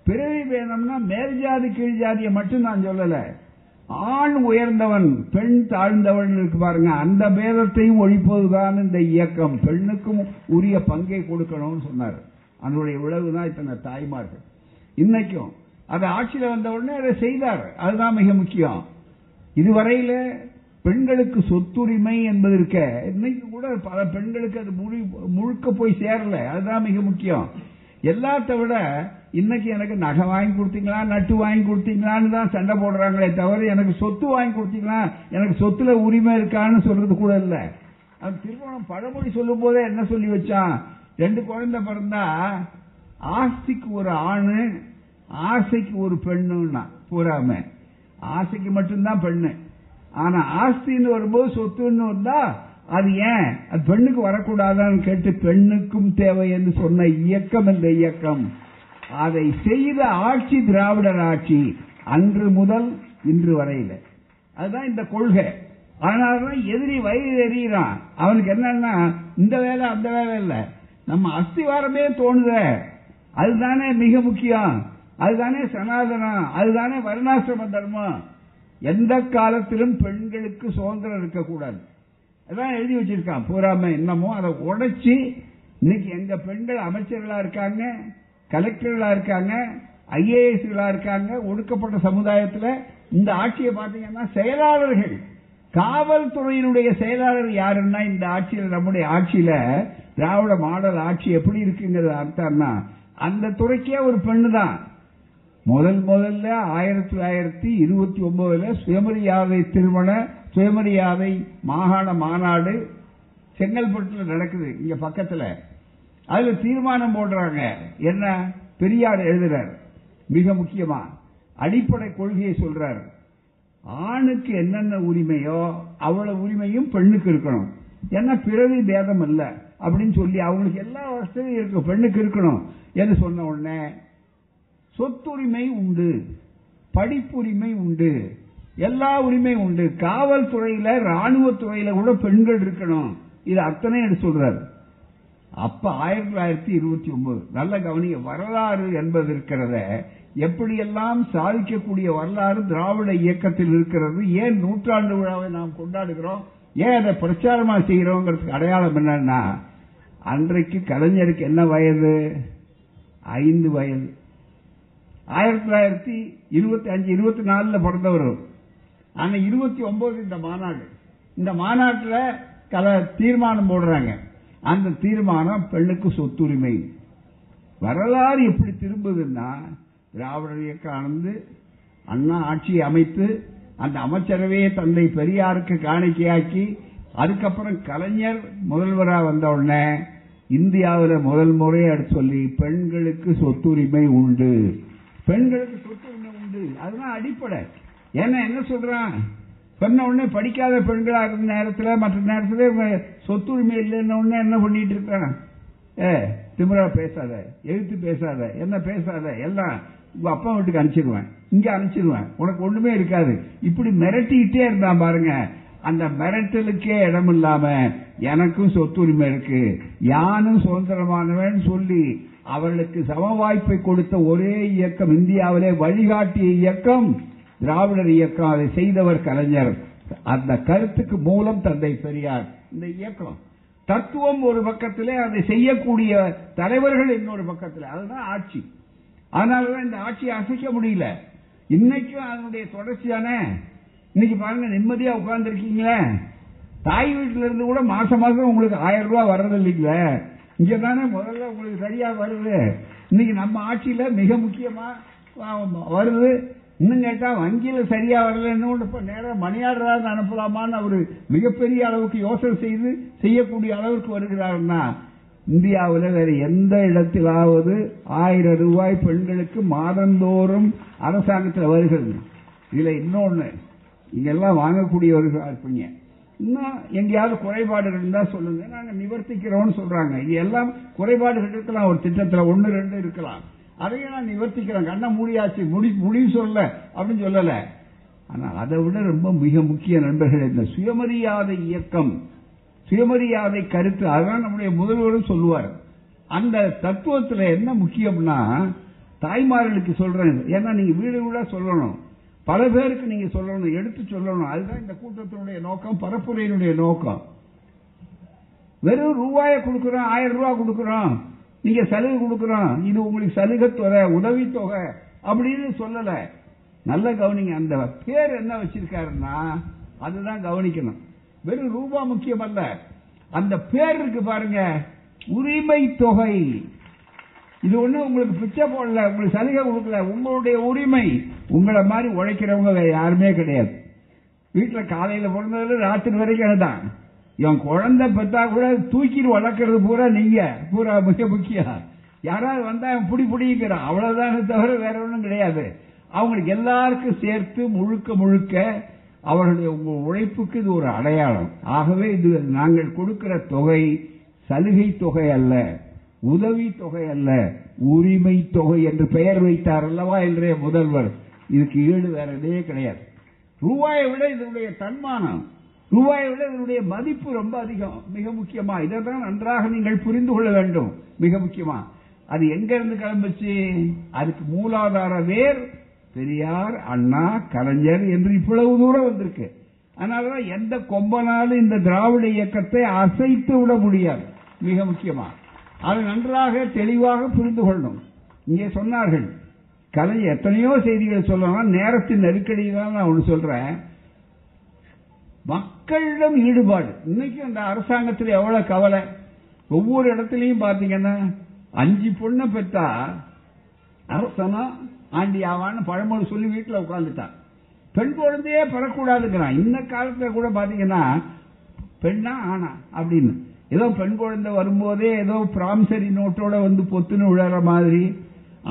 பிறவி பேதம்னா மேல் ஜாதி கீழ் ஜாதியை மட்டும் நான் சொல்லல. ஆண் உயர்ந்தவன் பெண் தாழ்ந்தவன் இருக்கு பாருங்க அந்த பேதத்தையும் ஒழிப்பதுதான் இந்த இயக்கம். பெண்ணுக்கும் உரிய பங்கை கொடுக்கணும்னு சொன்னார். அதனுடைய விளைவுதான் இத்தனை தாய்மார்கள். இன்னைக்கும் அது ஆட்சியில் வந்த உடனே அதை செய்தார். அதுதான் மிக முக்கியம். இதுவரையில பெண்களுக்கு சொத்துரிமை என்பது இருக்க இன்னைக்கு கூட பல பெண்களுக்கு அது முழு- முழுக்க போய் சேரல. அதுதான் மிக முக்கியம். எல்லாத்த விட இன்னைக்கு எனக்கு நகை வாங்கி கொடுத்தீங்களா நட்டு வாங்கி கொடுத்தீங்களான்னு தான் சண்டை போடுறாங்களே தவிர எனக்கு சொத்து வாங்கி கொடுத்தீங்களா எனக்கு சொத்துல உரிமை இருக்கான்னு சொல்றது கூட இல்லை. அது திருமணம் பழமொழி சொல்லும் போதே என்ன சொல்லி வச்சான்? ரெண்டு குழந்தை பிறந்தா ஆஸ்திக்கு ஒரு ஆணு ஆசைக்கு ஒரு பெண்ணுன்னா பூராம ஆசைக்கு மட்டும்தான் பெண்ணு. ஆனா ஆஸ்தின்னு வரும்போது சொத்துன்னு வந்தா அது ஏன்? அது பெண்ணுக்கு வரக்கூடாதான்னு கேட்டு பெண்ணுக்கும் தேவை என்று சொன்ன இயக்கம் இந்த இயக்கம். அதை செய்த ஆட்சி திராவிடர் ஆட்சி அன்று முதல் இன்று வரையில. அதுதான் இந்த கொள்கை. அதனாலதான் எதிரி வயிறு எறிகிறான். அவனுக்கு என்னன்னா இந்த வேலை அந்த வேலை இல்லை. நம்ம அஸ்திவாரமே தோணுத. அதுதானே மிக முக்கியம். அதுதானே சனாதனம். அதுதானே வருணாசிரம தர்மம். எந்த காலத்திலும் பெண்களுக்கு சுதந்திரம் இருக்கக்கூடாது. அதான் எழுதி வச்சிருக்கான். பூராம என்னமோ அதை உடைச்சு இன்னைக்கு எங்க பெண்கள் அமைச்சர்களா இருக்காங்க கலெக்டர்களா இருக்காங்க ஐஏஎஸ்களா இருக்காங்க ஒடுக்கப்பட்ட சமுதாயத்தில் இந்த ஆட்சியை பார்த்தீங்கன்னா செயலாளர்கள். காவல்துறையினுடைய செயலாளர் யாருன்னா இந்த ஆட்சியில் நம்முடைய ஆட்சியில திராவிட மாடல் ஆட்சி எப்படி இருக்குங்கிறது அர்த்தம்னா அந்த துறைக்கே ஒரு பெண்ணு தான் முதல் முதல்ல ஆயிரத்தி தொள்ளாயிரத்தி இருபத்தி ஒன்பதுல சுயமரியாதை திருமண சுயமரியாதை மாகாண மாநாடு செங்கல்பட்டுல நடக்குது இங்க பக்கத்துல. அதுல தீர்மானம் போடுறாங்க. என்ன? பெரியார் எழுதுறார். மிக முக்கியமா. அடிப்படை கொள்கையை சொல்றார். ஆணுக்கு என்னென்ன உரிமையோ அவ்வளவு உரிமையும் பெண்ணுக்கு இருக்கணும். ஏன்னா பிறவி பேதம் இல்ல அப்படின்னு சொல்லி அவங்களுக்கு எல்லா வசதியும் இருக்கு. பெண்ணுக்கு இருக்கணும். என்று சொன்ன உடனே சொத்துரிமை உண்டு படிப்புரிமை உண்டு எல்லா உரிமை உண்டு. காவல்துறையில ராணுவத்துறையில கூட பெண்கள் இருக்கணும். இது அத்தனை எடுத்து சொல்றாரு. அப்ப ஆயிரத்தி தொள்ளாயிரத்தி இருபத்தி ஒன்பது நல்ல கவனிக்க வரலாறு என்பது இருக்கிறத எப்படியெல்லாம் சாதிக்கக்கூடிய வரலாறு திராவிட இயக்கத்தில் இருக்கிறது ஏன் நூற்றாண்டு விழாவை நாம் கொண்டாடுகிறோம் ஏன் அதை பிரச்சாரமா செய்கிறோங்கிறதுக்கு அடையாளம் என்னன்னா அன்றைக்கு கலைஞருக்கு என்ன வயது? ஐந்து வயது. ஆயிரத்தி தொள்ளாயிரத்தி இருபத்தி அஞ்சு இருபத்தி நாலுல பிறந்தவர் ஆனா இருபத்தி ஒன்பது இந்த மாநாடு. இந்த மாநாட்டில் கல தீர்மானம் போடுறாங்க. அந்த தீர்மானம் பெண்ணுக்கு சொத்துரிமை. வரலாறு எப்படி திரும்புதுன்னா திராவிடர் இயக்கம் ஆனந்து அண்ணா ஆட்சியை அமைத்து அந்த அமைச்சரவையே தந்தை பெரியாருக்கு காணிக்கையாக்கி அதுக்கப்புறம் கலைஞர் முதல்வராக வந்த உடனே இந்தியாவில் முதல் முறையை சொல்லி பெண்களுக்கு சொத்துரிமை உண்டு. பெண்களுக்கு சொத்து சொத்துரிமை உண்டு. அதுதான் அடிப்படை. ஏன்னா என்ன சொல்றான்? சொன்ன உடனே படிக்காத பெண்களாக இருந்த நேரத்தில் மற்ற நேரத்தில் சொத்துரிமை இல்லைன்ன உடனே என்ன பண்ணிட்டு இருக்கான்? ஏ திமிரா பேசாத எழுத்து பேசாத என்ன பேசாத எல்லாம் உங்க அப்பா வீட்டுக்கு அனுப்பிச்சிடுவேன் இங்க அனுப்பிச்சிடுவேன் உனக்கு ஒண்ணுமே இருக்காது. இப்படி மிரட்டிக்கிட்டே இருந்தான் பாருங்க. அந்த மிரட்டலுக்கே இடம் இல்லாம எனக்கும் சொத்துரிமை இருக்கு. யானும் சுதந்திரமானவன் சொல்லி அவர்களுக்கு சம வாய்ப்பை கொடுத்த ஒரே இயக்கம் இந்தியாவிலே வழிகாட்டிய இயக்கம் திராவிடர் இயக்கம். அதை செய்தவர் கலைஞர். அந்த கருத்துக்கு மூலம் தந்தை பெரியார். இந்த இயக்கம். தத்துவம் ஒரு பக்கத்திலே அதை செய்யக்கூடிய தலைவர்கள் இன்னொரு பக்கத்தில். அதுதான் ஆட்சி. அதனாலதான் இந்த ஆட்சியை அசைக்க முடியல. இன்னைக்கும் அதனுடைய தொடர்ச்சியான இன்னைக்கு பாருங்க நிம்மதியா உட்கார்ந்துருக்கீங்களே. தாய் வீட்டுல இருந்து கூட மாசம் மாசம் உங்களுக்கு ஆயிரம் ரூபாய் வர்றது இல்லைங்களே. இங்க தானே முதல்ல உங்களுக்கு சரியா வருது. இன்னைக்கு நம்ம ஆட்சியில மிக முக்கியமா வருது. இன்னும் கேட்டா வங்கியில சரியா வரலன்னு இப்ப நேரம் மணியாடுறாரு அனுப்பலாமான்னு அவரு மிகப்பெரிய அளவுக்கு யோசனை செய்து செய்யக்கூடிய அளவுக்கு வருகிறாருன்னா இந்தியாவில் வேற எந்த இடத்திலாவது ஆயிரம் ரூபாய் பெண்களுக்கு மாதந்தோறும் அரசாங்கத்தில் வருகிறது. இதுல இன்னொன்னு இங்கெல்லாம் வாங்கக்கூடியவர்களாக இருப்பீங்க இன்னும் எங்கேயாவது குறைபாடுகள் இருந்தால் சொல்லுங்க. நாங்கள் நிவர்த்திக்கிறோம்னு சொல்றாங்க. இது எல்லாம் குறைபாடுகள் இருக்கலாம். ஒரு திட்டத்தில் ஒன்று ரெண்டு இருக்கலாம். அதையும் நான் நிவர்த்திக்கிறேன். கண்ணை மூடியாச்சு. முடி முடிவு சொல்ல அப்படின்னு சொல்லலை. ஆனால் அதை விட ரொம்ப மிக முக்கிய நண்பர்கள் இந்த சுயமரியாதை இயக்கம் சுயமரியாதை கருத்து அதான் நம்முடைய முதல்வரும் சொல்லுவார். அந்த தத்துவத்தில் என்ன முக்கியம்னா தாய்மார்களுக்கு சொல்றேன். ஏன்னா நீங்க வீடு வீடா சொல்லணும். பல பேருக்கு நீங்க சொல்லணும் எடுத்து சொல்லணும். அதுதான் இந்த கூட்டத்தினுடைய நோக்கம் பரப்புரையினுடைய நோக்கம். வெறும் ரூபாயை கொடுக்கிறோம் ஆயிரம் ரூபாய் கொடுக்கிறோம் நீங்க சலுகை கொடுக்கிறோம் இது உங்களுக்கு சலுகை தொகை உதவி தொகை அப்படின்னு சொல்லல. நல்ல கவனிங்க அந்த பேர் என்ன வச்சிருக்காருன்னா அதுதான் கவனிக்கணும். வெறும் ரூபா முக்கியம் அல்ல அந்த பேர் இருக்கு பாருங்க உரிமை தொகை இது ஒண்ணு உங்களுக்கு பிச்சை போடல உங்களுக்கு சலுகை கொடுக்கல உங்களுடைய உரிமை. உங்களை மாதிரி உழைக்கிறவங்க வேற யாருமே கிடையாது. வீட்டில் காலையில் பிறந்ததுல ராத்திரி வரைக்கும் தான் என் குழந்தை பெற்றா கூட தூக்கிட்டு வளர்க்கறது பூரா நீங்க. பூரா மிக முக்கியம். யாராவது வந்தா அவன் புடி புடிக்கிறான் அவ்வளவுதானே தவிர வேற ஒன்றும் கிடையாது. அவங்களுக்கு எல்லாருக்கும் சேர்த்து முழுக்க முழுக்க அவர்களுடைய உங்க உழைப்புக்கு இது ஒரு அடையாளம். ஆகவே இது நாங்கள் கொடுக்கிற தொகை சலுகை தொகை அல்ல. உதவி தொகை அல்ல உரிமை தொகை என்று பெயர் வைத்தார் அல்லவா என்றே முதல்வர். இதுக்கு ஈடு வேறதே கிடையாது. ரூபாயை விட இதனுடைய தன்மானம் ரூபாயை விட இதனுடைய மதிப்பு ரொம்ப அதிகம் மிக முக்கியமா. இதைதான் நன்றாக நீங்கள் புரிந்து கொள்ள வேண்டும். மிக முக்கியமா. அது எங்க இருந்து கிளம்புச்சு? அதுக்கு மூலாதார வேர் பெரியார் அண்ணா கலைஞர் என்று இவ்வளவு தூரம் வந்திருக்கு. அதனாலதான் எந்த கொம்பனாலும் இந்த திராவிட இயக்கத்தை அசைத்து விட முடியாது. மிக முக்கியமா. அதை நன்றாக தெளிவாக புரிந்து கொள்ளணும். இங்கே சொன்னார்கள் கலை எத்தனையோ செய்திகள் சொல்லலாம் நேரத்தின் நெருக்கடி தான் நான் ஒன்று சொல்றேன். மக்களிடம் ஈடுபாடு. இன்னைக்கு அந்த அரசாங்கத்தில் எவ்வளவு கவலை? ஒவ்வொரு இடத்துலையும் பார்த்தீங்கன்னா அஞ்சு பொண்ணை பெற்றா அரசனா ஆண்டி ஆவான்னு பழமொழி சொல்லி வீட்டில் உட்காந்துட்டான் பெண் குழந்தையே பெறக்கூடாதுங்கிறான் இந்த காலத்துல கூட பாத்தீங்கன்னா பெண்ணா ஆனா அப்படின்னு. ஏதோ பெண் குழந்தை வரும்போதே ஏதோ பிராம்சரி நோட்டோட வந்து பொத்துன்னு விழற மாதிரி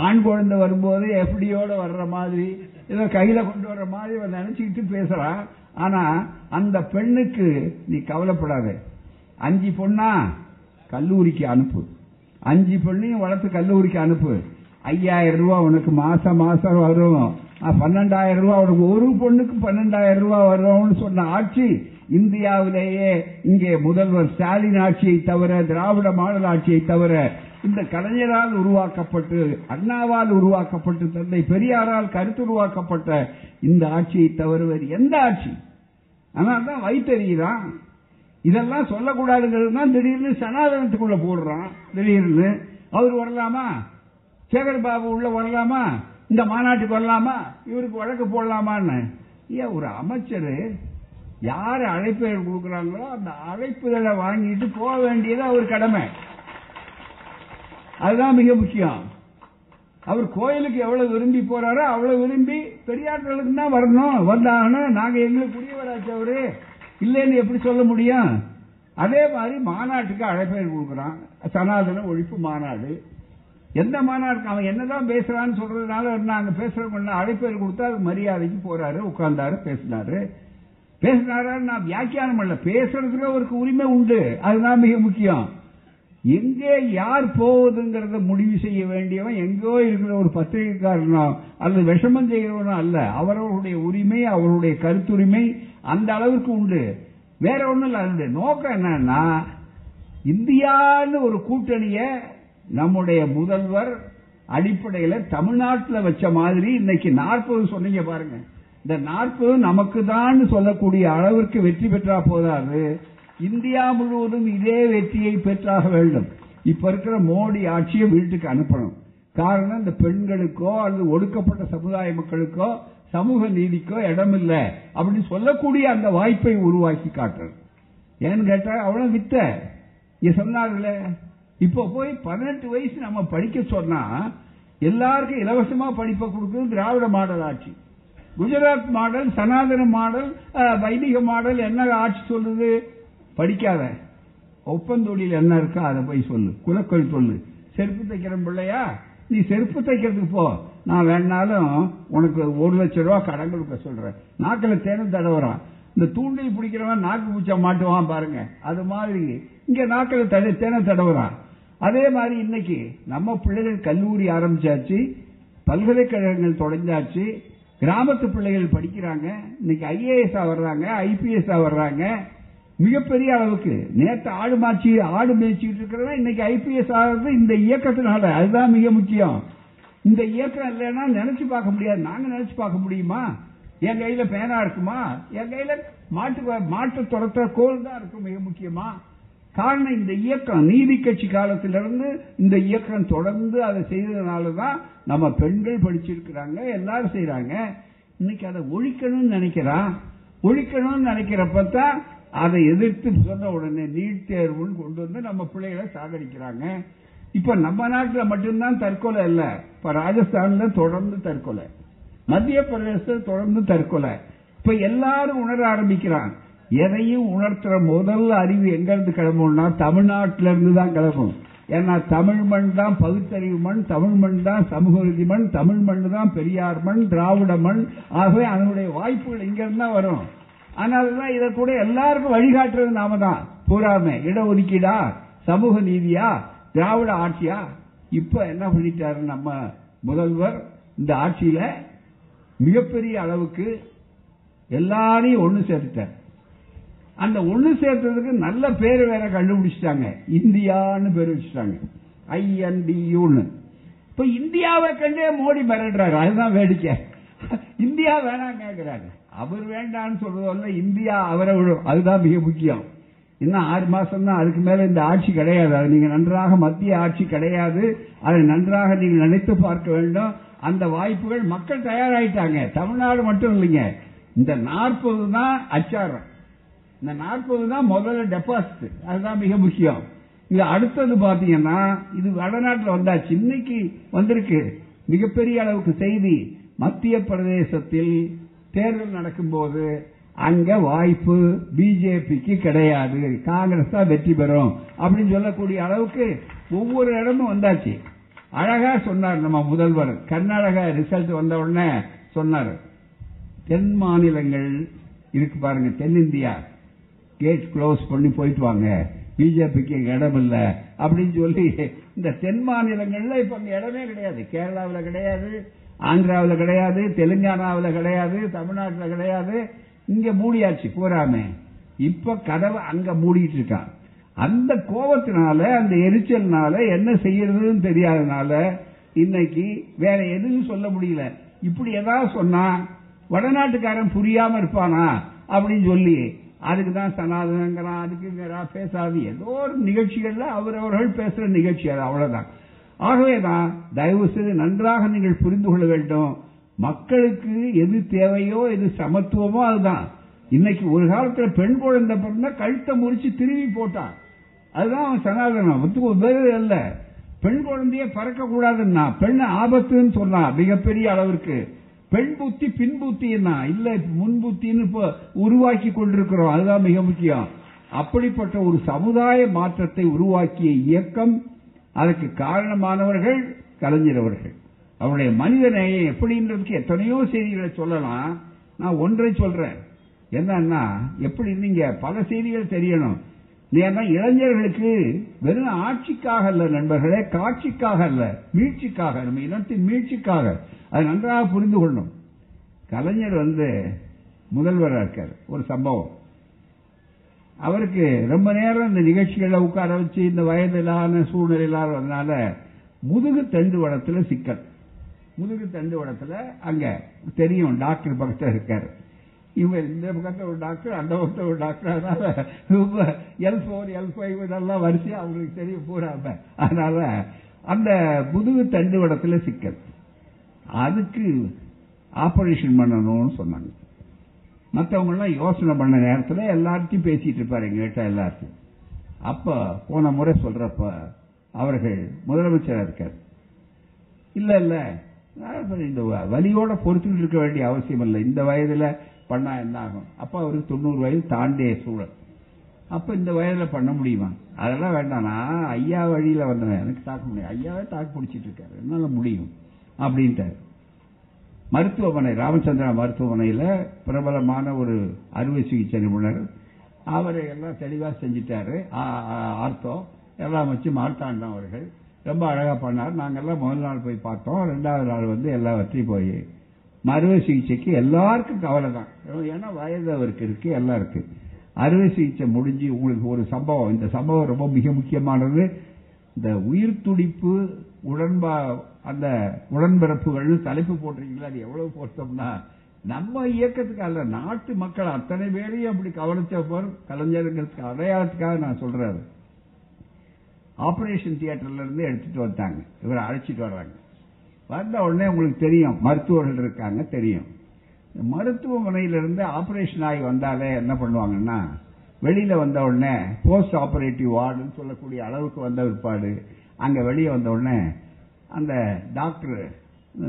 ஆண் குழந்தை வரும்போது எஃப்டியோட வர்ற மாதிரி ஏதோ கையில கொண்டு வர்ற மாதிரி அவன் நினைச்சுக்கிட்டு பேசுறான் ஆனா அந்த பெண்ணுக்கு நீ கவலைப்படாத. அஞ்சு பொண்ணா கல்லூரிக்கு அனுப்பு. அஞ்சு பெண்ணையும் வளர்த்து கல்லூரிக்கு அனுப்பு. ஐயாயிரம் ரூபாய் உனக்கு மாசம் மாசம் வரும். பன்னெண்டாயிரம் ரூபாய் உனக்கு ஒரு பொண்ணுக்கு பன்னெண்டாயிரம் ரூபாய் வரும்னு சொன்ன ஆட்சி இந்தியாவிலேயே இங்கே முதல்வர் ஸ்டாலின் ஆட்சியை தவிர திராவிட மாடல் ஆட்சியை தவிர இந்த கலைஞரால் உருவாக்கப்பட்டு அண்ணாவால் உருவாக்கப்பட்டு தந்தை பெரியாரால் கருத்து உருவாக்கப்பட்ட இந்த ஆட்சியை தவிர எந்த ஆட்சி? ஆனாதான் வைத்தறிதான் இதெல்லாம் சொல்லக்கூடாதுங்கிறது தான் திடீர்னு சனாதனத்துக்குள்ள போடுறான். திடீர்னு அவர் வரலாமா? சேகர் பாபு உள்ள வரலாமா? இந்த மாநாட்டுக்கு வரலாமா? இவருக்கு வழக்கு போடலாமான்னு. ஏன் ஒரு அமைச்சர் யார் அழைப்புதல் கொடுக்குறாங்களோ அந்த அழைப்புதலை வாங்கிட்டு போக வேண்டியது அவர் கடமை. அதுதான் மிக முக்கியம். அவர் கோயிலுக்கு எவ்வளவு விரும்பி போறாரோ அவ்வளவு விரும்பி பெரியார்களுக்கு தான் வரணும். வந்தாங்கன்னா நாங்க எங்களுக்கு புரியவராச்சு அவரு. இல்லைன்னு எப்படி சொல்ல முடியும்? அதே மாதிரி மாநாட்டுக்கு அழைப்பேர் கொடுக்குறான். சனாதன ஒழிப்பு மாநாடு. எந்த மாநாடுக்கு அவன் என்னதான் பேசுறான்னு சொல்றதுனால நாங்க பேசுறவங்க அழைப்பேர் கொடுத்தா அது மரியாதைக்கு போறாரு உட்கார்ந்தாரு பேசினாரு. பேசினாரா நான் வியாக்கியானம் பண்ணல. பேசுறதுக்கு அவருக்கு உரிமை உண்டு. அதுதான் மிக முக்கியம். எங்கே யார் போவதுங்கிறத முடிவு செய்ய வேண்டியவன் எங்கோ இருக்கிற ஒரு பத்திரிகைக்காரனோ அல்லது விஷமம் செய்கிறவனோ அல்ல. அவரவருடைய உரிமை அவருடைய கருத்துரிமை அந்த அளவுக்கு உண்டு. வேற ஒன்றும் இல்லை. அதனுடைய நோக்கம் என்னன்னா இந்தியான்னு ஒரு கூட்டணிய நம்முடைய முதல்வர் அடிப்படையில் தமிழ்நாட்டில் வச்ச மாதிரி இன்னைக்கு நாற்பது சொன்னீங்க பாருங்க. இந்த நாற்பது நமக்கு தான் சொல்லக்கூடிய அளவிற்கு வெற்றி பெற்றா போதாது. இந்தியா முழுவதும் இதே வெற்றியை பெற்றாக வேண்டும். இப்ப இருக்கிற மோடி ஆட்சியை வீட்டுக்கு அனுப்பணும். காரணம் இந்த பெண்களுக்கோ அல்லது ஒடுக்கப்பட்ட சமுதாய மக்களுக்கோ சமூக நீதிக்கோ இடமில்லை அப்படின்னு சொல்லக்கூடிய அந்த வாய்ப்பை உருவாக்கி காட்டுறது. ஏன்னு கேட்டா அவ்வளவு வித்த. சொன்னார்கள இப்போ போய் பதினெட்டு வயசு நம்ம படிக்க சொன்னா எல்லாருக்கும் இலவசமா படிப்பை கொடுக்குறது திராவிட மாடல் ஆட்சி. குஜராத் மாடல் சனாதன மாடல் வைதிக மாடல் என்ன ஆட்சி சொல்லுது படிக்காத. ஒப்பந்தொழில் என்ன இருக்கோ அதை போய் சொல்லு. குலக்கொள் சொல்லு. செருப்பு தைக்கிற பிள்ளையா. நீ செருப்பு தைக்கிறதுக்கு போ. நான் வேணாலும் உனக்கு ஒரு லட்சம் ரூபா கடன் கொடுக்க சொல்றேன். நாக்கில் தேனும் தடவுறான் இந்த தூண்டில் பிடிக்கிறவன் நாக்கு பூச்சா மாட்டுவான் பாருங்க. அது மாதிரி. இங்க நாக்கில் தடை தேனை தடவுறான் அதே மாதிரி இன்னைக்கு நம்ம பிள்ளைகள் கல்லூரி ஆரம்பிச்சாச்சு. பல்கலைக்கழகங்கள் தொடங்கியாச்சு. கிராமத்து பிள்ளைகள் படிக்கிறாங்க இன்னைக்கு ஐஏஎஸ் வர்றாங்க ஐபிஎஸ் வர்றாங்க. மிகப்பெரிய அளவுக்கு நேற்று ஆடு மாச்சி ஆடு மேய்ச்சிட்டு இருக்கிறவன் இன்னைக்கு ஐபிஎஸ் ஆகிறது இந்த இயக்கத்தினால. அதுதான் மிக முக்கியம். இந்த இயக்கம் இல்லைன்னா நினைச்சு பார்க்க முடியாது. நாங்க நினைச்சு பார்க்க முடியுமா? என் கையில பேனா இருக்குமா? என் கையில மாட்டு மாட்டு துரத்த கோல் தான் இருக்கும் மிக முக்கியமா. காரணம் இந்த இயக்கம் நீதி கட்சி காலத்திலிருந்து இந்த இயக்கம் தொடர்ந்து அதை செய்ததுனால தான் நம்ம பெண்கள் படிச்சிருக்கிறாங்க எல்லாரும் செய்யறாங்க இன்னைக்கு அதை ஒழிக்கணும்னு நினைக்கிறான். ஒழிக்கணும்னு நினைக்கிறப்ப தான் அதை எதிர்த்து சொன்ன உடனே நீட் தேர்வுன்னு கொண்டு வந்து நம்ம பிள்ளைகளை சாகடிக்கிறாங்க. இப்ப நம்ம நாட்டில் மட்டும்தான் தற்கொலை இல்ல இப்ப ராஜஸ்தான்ல தொடர்ந்து தற்கொலை. மத்திய பிரதேசத்தில் தொடர்ந்து தற்கொலை. இப்ப எல்லாரும் உணர ஆரம்பிக்கிறான். எதையும் உணர்த்துற முதல் அறிவு எங்க இருந்து கிளம்பும்னா தமிழ்நாட்டில இருந்து தான் கிளம்பும். ஏன்னா தமிழ் மண் தான் பகுத்தறிவு மண் தமிழ் மண் தான் சமூக நீதி மண் தமிழ் மண் தான் பெரியார் மண் திராவிட மண். ஆகவே அதனுடைய வாய்ப்புகள் இங்கிருந்து தான் வரும். அதனாலதான் இதை கூட எல்லாருக்கும் வழிகாட்டுறது நாம தான். பூராமே. இடஒதுக்கீடா? சமூக நீதியா? திராவிட ஆட்சியா? இப்ப என்ன பண்ணிட்டாரு நம்ம முதல்வர்? இந்த ஆட்சியில மிகப்பெரிய அளவுக்கு எல்லாரையும் ஒன்று சேர்த்துட்டார். அந்த ஒண்ணு சேர்த்ததுக்கு நல்ல பேர் வேற கண்டுபிடிச்சிட்டாங்க. இந்தியான்னு பேர் வச்சுட்டாங்க. ஐஎன்டியூன்னு இப்ப இந்தியாவை கண்டே மோடி மிரடுறாரு அதுதான் வேடிக்கை. இந்தியா வேணாம் கேட்கிறாரு அவர் வேண்டாம்னு சொல்றதல்ல இந்தியா அவரை விடும். அதுதான் மிக முக்கியம். இன்னும் ஆறு மாசம் தான் அதுக்கு மேல இந்த ஆட்சி கிடையாது. அது நீங்க நன்றாக மத்திய ஆட்சி கிடையாது. அதை நன்றாக நீங்க நினைத்து பார்க்க வேண்டும். அந்த வாய்ப்புகள் மக்கள் தயாராயிட்டாங்க. தமிழ்நாடு மட்டும் இல்லைங்க. இந்த நாற்பது தான் அச்சாரம். இந்த நாற்பது தான் முதல்ல டெபாசிட் அதுதான் மிக முக்கியம். இது அடுத்தது பாத்தீங்கன்னா இது வடநாட்டில் வந்தாச்சு. இன்னைக்கு வந்திருக்கு. மிகப்பெரிய அளவுக்கு செய்தி. மத்திய பிரதேசத்தில் தேர்தல் நடக்கும்போது அங்க வாய்ப்பு பிஜேபிக்கு கிடையாது. காங்கிரஸ் தான் வெற்றி பெறும் அப்படின்னு சொல்லக்கூடிய அளவுக்கு ஒவ்வொரு இடமும் வந்தாச்சு. அழகா சொன்னார் நம்ம முதல்வர். கர்நாடகா ரிசல்ட் வந்த உடனே சொன்னார். தென் மாநிலங்கள் இருக்கு பாருங்க தென்னிந்தியா. கேட் க்ளோஸ் பண்ணி போயிட்டு வாங்க பிஜேபிக்கு இடம் இல்லை அப்படின்னு சொல்லி இந்த தென் மாநிலங்கள்ல இப்ப அங்க இடமே கிடையாது. கேரளாவில் கிடையாது ஆந்திராவில் கிடையாது தெலுங்கானாவில் கிடையாது தமிழ்நாட்டில் கிடையாது. இங்க மூடியாச்சு பூராமே இப்ப கதவை அங்க மூடிட்டு இருக்கான் அந்த கோபத்தினால அந்த எரிச்சல்னால என்ன செய்யறதுன்னு தெரியாதனால இன்னைக்கு வேற எதுவும் சொல்ல முடியல. இப்படி ஏதாவது சொன்னா வடநாட்டுக்காரன் புரியாம இருப்பானா? அப்படின்னு சொல்லி அதுக்கு தான் சனாதனங்கிறான் அதுக்குங்கிறா பேசாது. ஏதோ ஒரு நிகழ்ச்சிகள்ல அவரவர்கள் பேசுற நிகழ்ச்சி அது அவ்வளவுதான். ஆகவேதான் தயவு செய்து நன்றாக நீங்கள் புரிந்து கொள்ள வேண்டும். மக்களுக்கு எது தேவையோ எது சமத்துவமோ அதுதான். இன்னைக்கு ஒரு காலத்துல பெண் குழந்தை பிறந்தா கழுத்தை முறிச்சு திருவி போட்டான். அதுதான் அவன் சனாதனம். ஒத்துக்கு உபயோகம் இல்ல பெண் குழந்தைய பறக்க கூடாதுன்னா பெண் ஆபத்துன்னு சொன்னான் மிகப்பெரிய அளவிற்கு. பெண் புத்தி பின் புத்தி என்ன? இல்ல முன் புத்தின்னு இப்போ உருவாக்கி கொண்டிருக்கிறோம். அதுதான் மிக முக்கியம். அப்படிப்பட்ட ஒரு சமுதாய மாற்றத்தை உருவாக்கிய இயக்கம் அதற்கு காரணமானவர்கள் கலைஞர் அவர்கள் அவருடைய மனித நேயம் எப்படின்றதுக்கு எத்தனையோ செய்திகளை சொல்லலாம். நான் ஒன்றை சொல்றேன். என்னன்னா எப்படி நீங்க பல செய்திகள் தெரியணும். ஏன்னா இளைஞர்களுக்கு வெறும் ஆட்சிக்காக அல்ல நண்பர்களே காட்சிக்காக அல்ல மீட்சிக்காக. நம்ம இனத்தின் மீட்சிக்காக. அதை நன்றாக புரிந்து கொள்ளணும். கலைஞர் வந்து முதல்வராக இருக்கார். ஒரு சம்பவம். அவருக்கு ரொம்ப நேரம் இந்த நிகழ்ச்சிகளை உட்கார வச்சு இந்த வயதிலான சூழ்நிலையிலான முதுகு தண்டு வடத்துல சிக்கல். முதுகு தண்டு வடத்துல அங்க தெரியும் டாக்டர் பக்கத்தில் இருக்காரு. இவங்க இந்த பக்கத்தில் ஒரு டாக்டர் அந்த பக்கத்தில் ஒரு டாக்டர் அதனால எல் ஃபோர் எல் ஃபைவ் இதெல்லாம் வரிசையா அவங்களுக்கு தெரிய பூராம அதனால அந்த முதுகு தண்டு வடத்துல சிக்கல். அதுக்கு ஆபரேஷன் பண்ணணும்னு சொன்னாங்க. மற்றவங்கெல்லாம் யோசனை பண்ண நேரத்தில் எல்லார்ட்டையும் பேசிட்டு இருப்பாரு எங்ககிட்ட எல்லாத்தையும் அப்ப போன முறை சொல்றப்ப அவர்கள் முதலமைச்சராக இருக்கார். இல்லை இல்லை. இந்த வலியோட பொறுத்துக்கிட்டு இருக்க வேண்டிய அவசியம் இல்லை. இந்த வயதில் பண்ணா என்ன ஆகும் அப்ப அவருக்கு தொண்ணூறு வயது தாண்டிய சூழல். அப்ப இந்த வயதுல பண்ண முடியுமா? அதெல்லாம் வேண்டாம்னா ஐயா வழியில வந்தேன். எனக்கு தாக்க முடியும் ஐயாவே தாக்கு பிடிச்சிட்டு இருக்காரு. என்னால முடியும். அப்படின்ட்டாரு. மருத்துவமனை ராமச்சந்திரா மருத்துவமனையில் பிரபலமான ஒரு அறுவை சிகிச்சை நிபுணர். அவரை எல்லாம் தெளிவாக செஞ்சிட்டாரு. ஆர்த்தோ. எல்லாம் வச்சு மார்த்தாண்டம் அவர்கள். ரொம்ப அழகா பண்ணார். நாங்கெல்லாம் முதல் நாள் போய் பார்த்தோம். ரெண்டாவது நாள் வந்து எல்லாவற்றையும் போய் அறுவை சிகிச்சைக்கு எல்லாருக்கும் கவலை தான் ஏன்னா வயது அவருக்கு இருக்கு எல்லாம் இருக்கு. அறுவை சிகிச்சை முடிஞ்சு உங்களுக்கு ஒரு சம்பவம் இந்த சம்பவம் ரொம்ப மிக முக்கியமானது. இந்த உயிர் துடிப்பு உடன்பா அந்த உடன்பிறப்புகள் தலைப்பு போட்டிருக்கீங்களா அது எவ்வளவு போட்டோம்னா நம்ம இயக்கத்துக்கு அல்ல நாட்டு மக்கள் அத்தனை பேரையும் அப்படி கவனிச்சப்போர் கலைஞர்களுக்கு அடையாளத்துக்காக நான் சொல்றாரு. ஆபரேஷன் தியேட்டர்ல இருந்து எடுத்துட்டு வந்தாங்க இவரை அழைச்சிட்டு வர்றாங்க. வந்த உடனே உங்களுக்கு தெரியும். மருத்துவர்கள் இருக்காங்க தெரியும். மருத்துவமனையிலிருந்து ஆபரேஷன் ஆகி வந்தாலே என்ன பண்ணுவாங்கன்னா வெளியில வந்த உடனே போஸ்ட் ஆபரேட்டிவ் வார்டுன்னு சொல்லக்கூடிய அளவுக்கு வந்த பிற்பாடு அங்க வெளியே வந்த உடனே அந்த டாக்டர்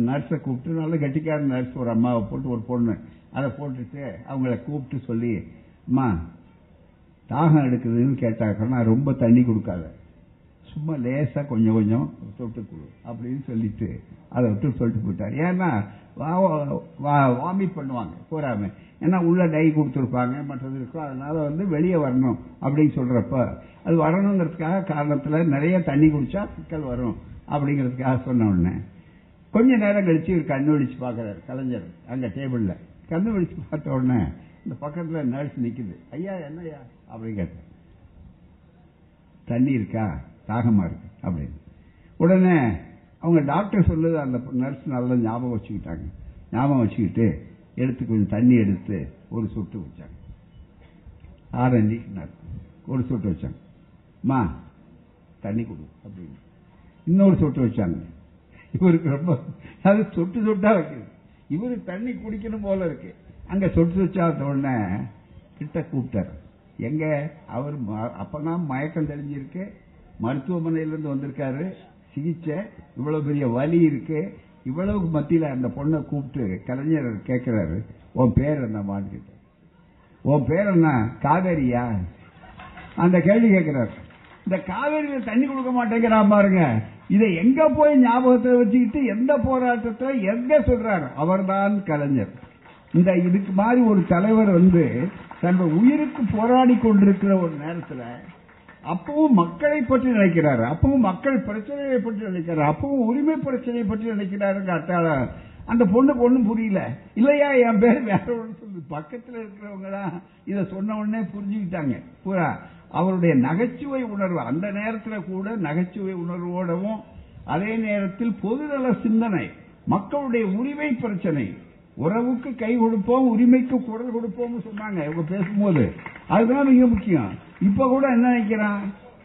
நர்ஸை கூப்பிட்டு நல்ல கட்டிக்கார நர்ஸ் ஒரு அம்மாவை போட்டு ஒரு பொண்ணு அதை போட்டுட்டு அவங்கள கூப்பிட்டு சொல்லி அம்மா தாகம் எடுக்குதுன்னு கேட்டாக்கன்னா ரொம்ப தண்ணி கொடுக்காத. சும்மா லேசா கொஞ்சம் கொஞ்சம் தொட்டு கொடு அப்படின்னு சொல்லிட்டு அதை விட்டு சொல்லிட்டு போயிட்டார். ஏன்னா வாமிட் பண்ணுவாங்க போறாம. ஏன்னா உள்ள டை கொடுத்துருப்பாங்க மற்றது இருக்கும். அதனால வந்து வெளியே வரணும் அப்படின்னு சொல்றப்ப அது வரணுங்கிறதுக்காக காரணத்துல நிறைய தண்ணி குடிச்சா சிக்கல் வரும் அப்படிங்கிறதுக்காக சொன்ன உடனே கொஞ்ச நேரம் கழிச்சு இவர் கண்ணு விழிச்சு பாக்குறாரு கலைஞர் அங்க டேபிள்ல கண்ணு விழிச்சு பார்த்த உடனே இந்த பக்கத்துல நர்ஸ் நிக்குது. ஐயா என்னையா அப்படின்னு கேட்டேன் தண்ணி இருக்கா? தாகமா இருக்கு அப்படின்னு. உடனே அவங்க டாக்டர் சொல்லுது அந்த நர்ஸ் நல்லா ஞாபகம் வச்சுக்கிட்டாங்க. ஞாபகம் வச்சுக்கிட்டு எடுத்து கொஞ்சம் தண்ணி எடுத்து ஒரு சொட்டு வச்சாங்க. ஆரஞ்சு ஒரு சொட்டு வச்சாங்க. மா தண்ணி கொடு அப்படின்னு. இன்னொரு சொட்டு வச்சாங்க. இவருக்கு ரொம்ப அது சொட்டு சொட்டா வைக்கிறது இவரு தண்ணி குடிக்கணும் போல இருக்கு. அங்க சொட்டு சொச்சா உடனே கிட்ட கூப்பிட்டார். எங்க அவர் அப்பதான் மயக்கம் தெளிஞ்சிருக்கு. மருத்துவமனையிலிருந்து வந்திருக்காரு. சிகிச்சை இவ்வளவு பெரிய வலி இருக்கு. இவ்வளவுக்கு மத்தியில் அந்த பொண்ணை கூப்பிட்டு கலைஞர் கேட்கிறாரு உன் பேர் என்னமான்னு கேட்டார் உன் பேர் என்ன காவேரியா? அந்த கேள்வி கேட்கிறார் இந்த காவேரியில தண்ணி கொடுக்க மாட்டேங்கிறான் பாருங்க. இதை எங்க போய் ஞாபகத்தை வச்சுக்கிட்டு எந்த போராட்டத்தை எங்க சொல்றாரு? அவர்தான் கலைஞர். இந்த இதுக்கு மாதிரி ஒரு தலைவர் வந்து தன் உயிருக்கு போராடி கொண்டிருக்கிற ஒரு நேரத்தில் அப்பவும் மக்களை பற்றி நினைக்கிறாரு. அப்பவும் மக்கள் பிரச்சனையை பற்றி நினைக்கிறார். அப்பவும் உரிமை பிரச்சனையை பற்றி நினைக்கிறாரு அந்த பொண்ணுக்கு ஒண்ணும் புரியல. இல்லையா என் பேர் வேற ஒன்று சொல்லு பக்கத்தில் இருக்கிறவங்க தான் இதை சொன்ன உடனே புரிஞ்சுக்கிட்டாங்க. பூரா அவருடைய நகைச்சுவை உணர்வு அந்த நேரத்தில் கூட நகைச்சுவை உணர்வோடவும் அதே நேரத்தில் பொதுநல சிந்தனை மக்களுடைய உரிமை பிரச்சனை உறவுக்கு கை கொடுப்போம் உரிமைக்கு குரல் கொடுப்போம்னு சொன்னாங்க. இவங்க பேசும்போது. அதுதான் மிக முக்கியம். இப்ப கூட என்ன நினைக்கிறான்?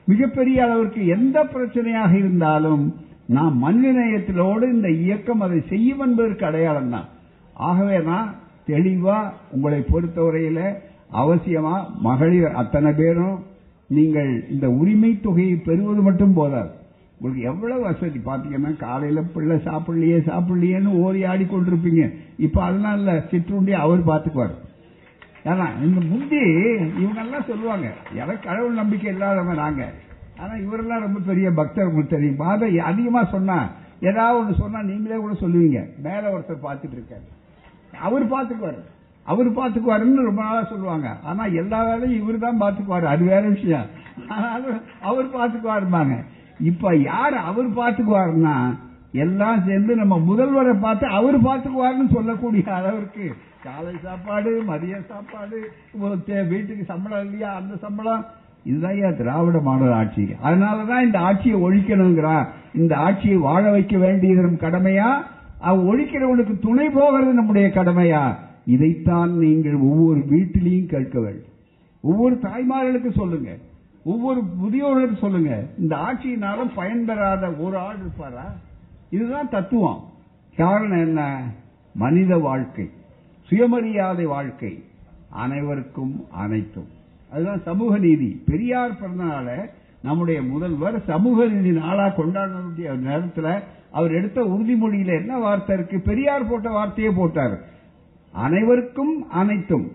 மிகப்பெரிய அளவிற்கு எந்த பிரச்சனையாக இருந்தாலும் நாம் மனிதநேயத்திலோடு இந்த இயக்கம் அதை செய்யும் என்பதற்கு அடையாளம் தான். ஆகவே தான் தெளிவா உங்களை பொறுத்தவரையில அவசியமா மகளிர் அத்தனை பேரும் நீங்கள் இந்த உரிமை தொகையை பெறுவது மட்டும் போதாது. உங்களுக்கு எவ்வளவு வசதி? பார்த்தீங்கன்னா காலையில் பிள்ளை சாப்பிடலையே சாப்பிடலையேன்னு ஓடி ஆடி கொண்டிருப்பீங்க. இப்போ அதெல்லாம் இல்லை. சிற்றுண்டி அவர் பார்த்துக்குவார் ஏன்னா இந்த முந்தி இவங்கெல்லாம் சொல்லுவாங்க எனக்கு கடவுள் நம்பிக்கை இல்லாதவங்க நாங்க. ஆனா இவரெல்லாம் ரொம்ப பெரிய பக்தர் உங்களுக்கு தெரியும்? அதை அதிகமா சொன்னா ஏதாவது ஒன்று சொன்னா நீங்களே கூட சொல்லுவீங்க. மேல ஒருத்தர் பார்த்துட்டு இருக்காரு. அவர் பார்த்துக்குவாரு அவர் பார்த்துக்குவாருன்னு ரொம்ப நாளா சொல்லுவாங்க. ஆனா எல்லா வேலையும் இவர் தான் பார்த்துக்குவாரு அது வேற விஷயம். ஆனாலும் அவர் பார்த்துக்குவாருமாங்க இப்ப யார் அவர் பார்த்துக்குவாருன்னா எல்லாம் சேர்ந்து நம்ம முதல்வரை பார்த்து அவர் பார்த்துக்குவாருன்னு சொல்லக்கூடிய அளவிற்கு காலை சாப்பாடு மதிய சாப்பாடு வீட்டுக்கு சம்பளம் இல்லையா அந்த சம்பளம். இதுதான் திராவிட மாடல் ஆட்சி? அதனாலதான் இந்த ஆட்சியை ஒழிக்கணுங்கிறா. இந்த ஆட்சியை வாழ வைக்க வேண்டியதும் கடமையா? அவ ஒழிக்கிறவனுக்கு துணை போகிறது நம்முடைய கடமையா? இதைத்தான் நீங்கள் ஒவ்வொரு வீட்டிலையும் கேட்க வேண்டும். ஒவ்வொரு தாய்மார்களுக்கு சொல்லுங்க. ஒவ்வொரு முதியோர்களுக்கு சொல்லுங்க இந்த ஆட்சியினால பயன்பெறாத ஒரு ஆள் இருப்பாரா? இதுதான் தத்துவம். காரணம் என்ன? மனித வாழ்க்கை சுயமரியாதை வாழ்க்கை அனைவருக்கும் அனைத்தும். அதுதான் சமூக நீதி. பெரியார் பிறந்தனால நம்முடைய முதல்வர் சமூக நீதி நாளா கொண்டாடக்கூடிய நேரத்தில் அவர் எடுத்த உறுதிமொழியில என்ன வார்த்தை இருக்கு? பெரியார் போட்ட வார்த்தையே போட்டார். அனைவருக்கும் அனைத்தும்.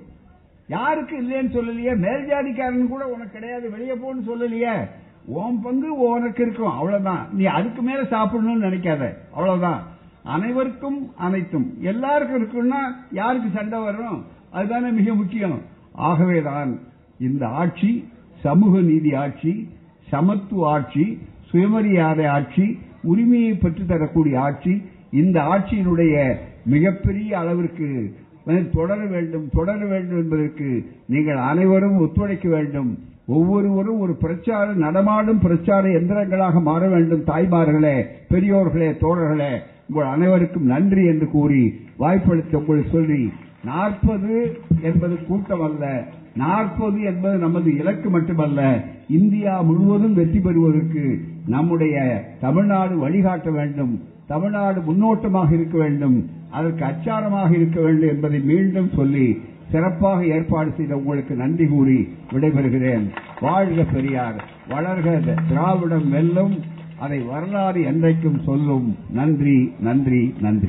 யாருக்கு இல்லைன்னு சொல்லலையே? மேல் ஜாதிக்காரன் கூட உனக்கு கிடையாது வெளியே போன்னு சொல்லலையே. உன் பங்கு உனக்கு இருக்கும் அவ்வளவுதான். நீ அதுக்கு மேல சாப்பிடணும்னு நினைக்காத அவ்வளவுதான். அனைவருக்கும் அனைத்தும். எல்லாருக்கும் இருக்குன்னா யாருக்கு சண்டை வரும்? அதுதானே மிக முக்கியம். ஆகவேதான் இந்த ஆட்சி சமூக நீதி ஆட்சி சமத்துவ ஆட்சி சுயமரியாதை ஆட்சி உரிமையை பெற்றுத்தரக்கூடிய ஆட்சி இந்த ஆட்சியினுடைய மிகப்பெரிய அளவிற்கு தொடர வேண்டும் தொடர வேண்டும் என்பதற்கு நீங்கள் அனைவரும் ஒத்துழைக்க வேண்டும். ஒவ்வொருவரும் ஒரு பிரச்சார நடமாடும் பிரச்சார எந்திரங்களாக மாற வேண்டும் தாய்மார்களே பெரியோர்களே தோழர்களே. உங்கள் அனைவருக்கும் நன்றி என்று கூறி வாய்ப்பளித்த உங்களை சொல்லி நாற்பது என்பது கூட்டம் அல்ல நாற்பது என்பது நமது இலக்கு மட்டுமல்ல இந்தியா முழுவதும் வெற்றி பெறுவதற்கு நம்முடைய தமிழ்நாடு வழிகாட்ட வேண்டும். தமிழ்நாடு முன்னோட்டமாக இருக்க வேண்டும் அதற்கு அச்சாரமாக இருக்க வேண்டும் என்பதை மீண்டும் சொல்லி சிறப்பாக ஏற்பாடு செய்த உங்களுக்கு நன்றி கூறி விடைபெறுகிறேன். வாழ்க பெரியார். வளர்க திராவிடம் வெல்லும் அதை வரலாறு என்றைக்கும் சொல்லும். நன்றி நன்றி நன்றி.